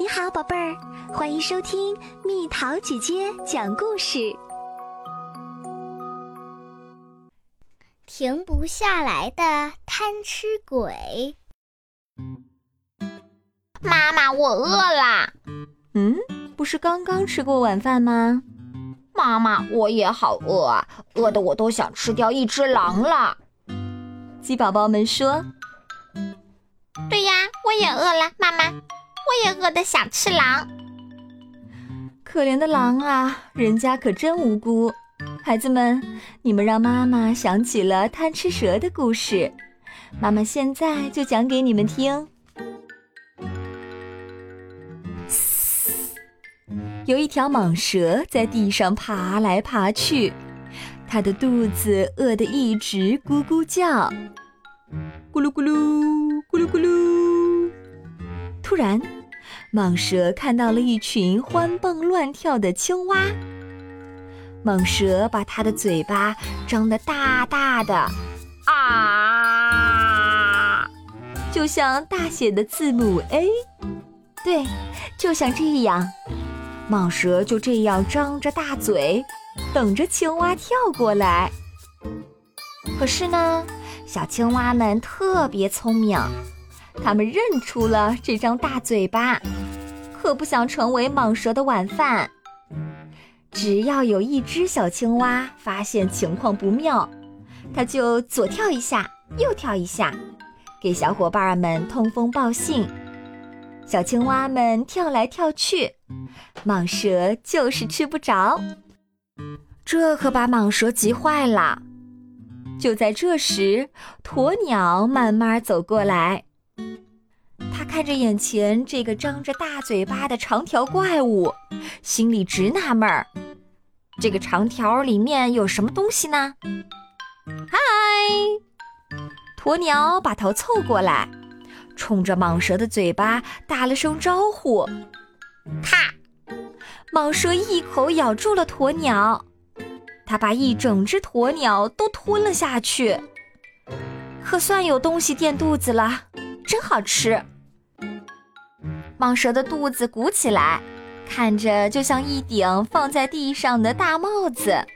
你好，宝贝儿，欢迎收听蜜桃姐姐讲故事。停不下来的贪吃鬼。妈妈，我饿啦。嗯，不是刚刚吃过晚饭吗？妈妈，我也好饿啊，饿得我都想吃掉一只狼了。鸡宝宝们说：“对呀，我也饿了，妈妈。”我也饿得想吃狼，可怜的狼啊，人家可真无辜。孩子们，你们让妈妈想起了贪吃蛇的故事，妈妈现在就讲给你们听。有一条蟒蛇在地上爬来爬去，它的肚子饿得一直咕咕叫，咕噜咕噜，咕噜咕噜。突然。蟒蛇看到了一群欢蹦乱跳的青蛙，蟒蛇把它的嘴巴张得大大的，啊，就像大写的字母 A，对，就像这样，蟒蛇就这样张着大嘴，等着青蛙跳过来。可是呢，小青蛙们特别聪明。他们认出了这张大嘴巴，可不想成为蟒蛇的晚饭。只要有一只小青蛙发现情况不妙，它就左跳一下，右跳一下，给小伙伴们通风报信。小青蛙们跳来跳去，蟒蛇就是吃不着。这可把蟒蛇急坏了。就在这时，鸵鸟慢慢走过来。看着眼前这个张着大嘴巴的长条怪物，心里直纳闷儿：这个长条里面有什么东西呢？嗨，鸵鸟把头凑过来，冲着蟒蛇的嘴巴打了声招呼。咔，蟒蛇一口咬住了鸵鸟，它把一整只鸵鸟都吞了下去，可算有东西垫肚子了，真好吃。蟒蛇的肚子鼓起来，看着就像一顶放在地上的大帽子。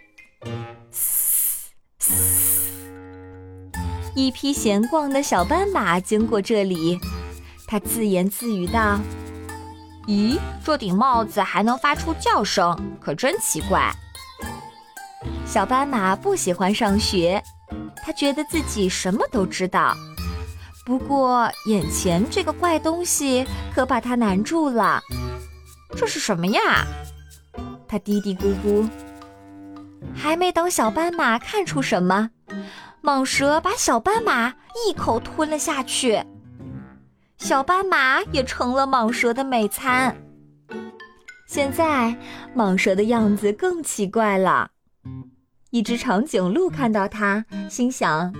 一匹闲逛的小斑马经过这里，它自言自语道：“咦，这顶帽子还能发出叫声，可真奇怪。”小斑马不喜欢上学，它觉得自己什么都知道。不过，眼前这个怪东西可把他难住了。这是什么呀？他嘀嘀咕咕。还没等小斑马看出什么，蟒蛇把小斑马一口吞了下去。小斑马也成了蟒蛇的美餐。现在，蟒蛇的样子更奇怪了。一只长颈鹿看到它，心想：“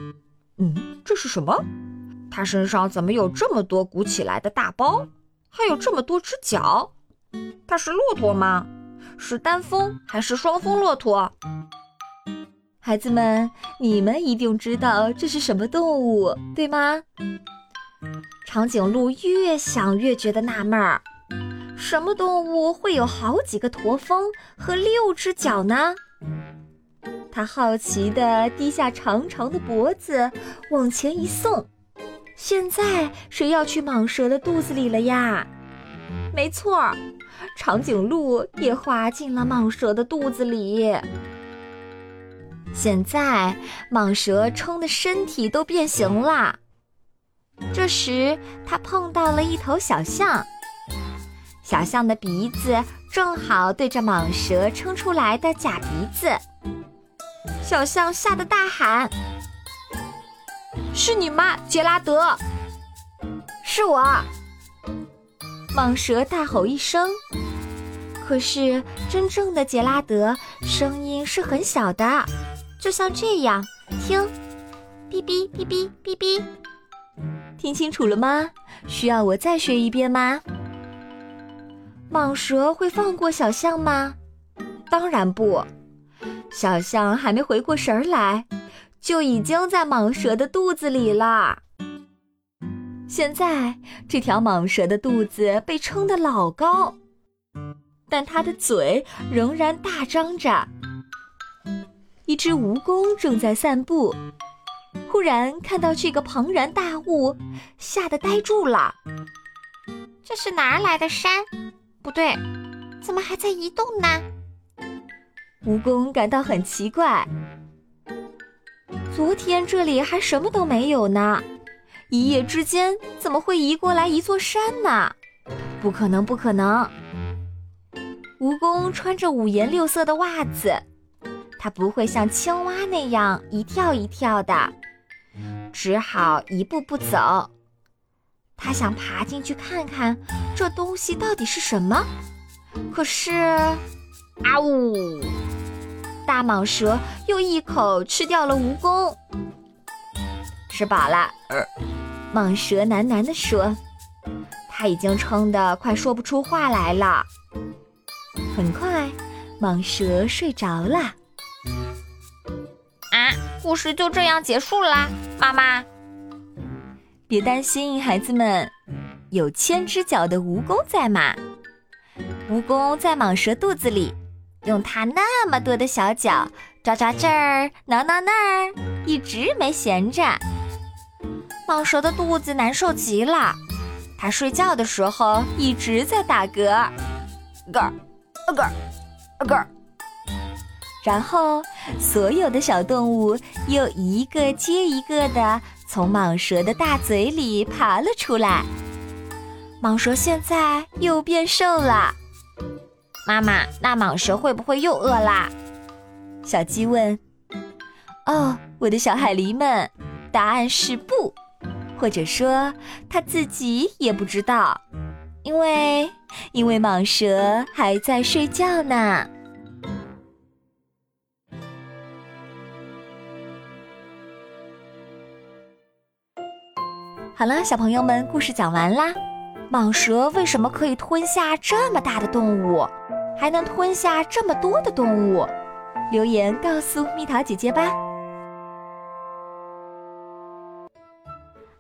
嗯，这是什么？”它身上怎么有这么多鼓起来的大包，还有这么多只脚？它是骆驼吗？是单峰还是双峰骆驼？孩子们，你们一定知道这是什么动物，对吗？长颈鹿越想越觉得纳闷儿：什么动物会有好几个驼峰和六只脚呢？它好奇地低下长长的脖子，往前一送。现在谁要去蟒蛇的肚子里了呀？没错，长颈鹿也滑进了蟒蛇的肚子里。现在蟒蛇撑的身体都变形了。这时，它碰到了一头小象，小象的鼻子正好对着蟒蛇撑出来的假鼻子。小象吓得大喊。是你吗，杰拉德？是我。蟒蛇大吼一声，可是真正的杰拉德声音是很小的，就像这样，听，哔哔哔哔哔哔，听清楚了吗？需要我再学一遍吗？蟒蛇会放过小象吗？当然不，小象还没回过神儿来。就已经在蟒蛇的肚子里了。现在这条蟒蛇的肚子被撑得老高，但它的嘴仍然大张着。一只蜈蚣正在散步，忽然看到这个庞然大物，吓得呆住了。这是哪儿来的山？不对，怎么还在移动呢？蜈蚣感到很奇怪。昨天这里还什么都没有呢，一夜之间怎么会移过来一座山呢？不可能，不可能！蜈蚣穿着五颜六色的袜子，它不会像青蛙那样一跳一跳的，只好一步步走。它想爬进去看看这东西到底是什么，可是，啊呜！大蟒蛇又一口吃掉了蜈蚣，吃饱了。蟒蛇喃喃地说：“它已经撑得快说不出话来了。”很快，蟒蛇睡着了。啊，故事就这样结束啦，妈妈。别担心，孩子们，有千只脚的蜈蚣在嘛。蜈蚣在蟒蛇肚子里。用它那么多的小脚抓抓这儿，挠挠那儿，一直没闲着。蟒蛇的肚子难受极了，它睡觉的时候一直在打嗝，嗝儿，嗝儿，嗝。然后所有的小动物又一个接一个的从蟒蛇的大嘴里爬了出来。蟒蛇现在又变瘦了。妈妈，那蟒蛇会不会又饿啦？小鸡问。哦，我的小海狸们，答案是不，或者说它自己也不知道，因为因为蟒蛇还在睡觉呢。好了，小朋友们，故事讲完啦。蟒蛇为什么可以吞下这么大的动物，还能吞下这么多的动物？留言告诉蜜桃姐姐吧。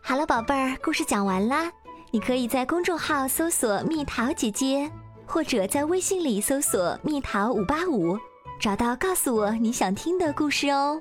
好了，宝贝儿，故事讲完啦。你可以在公众号搜索“蜜桃姐姐”，或者在微信里搜索“蜜桃五八五”，找到告诉我你想听的故事哦。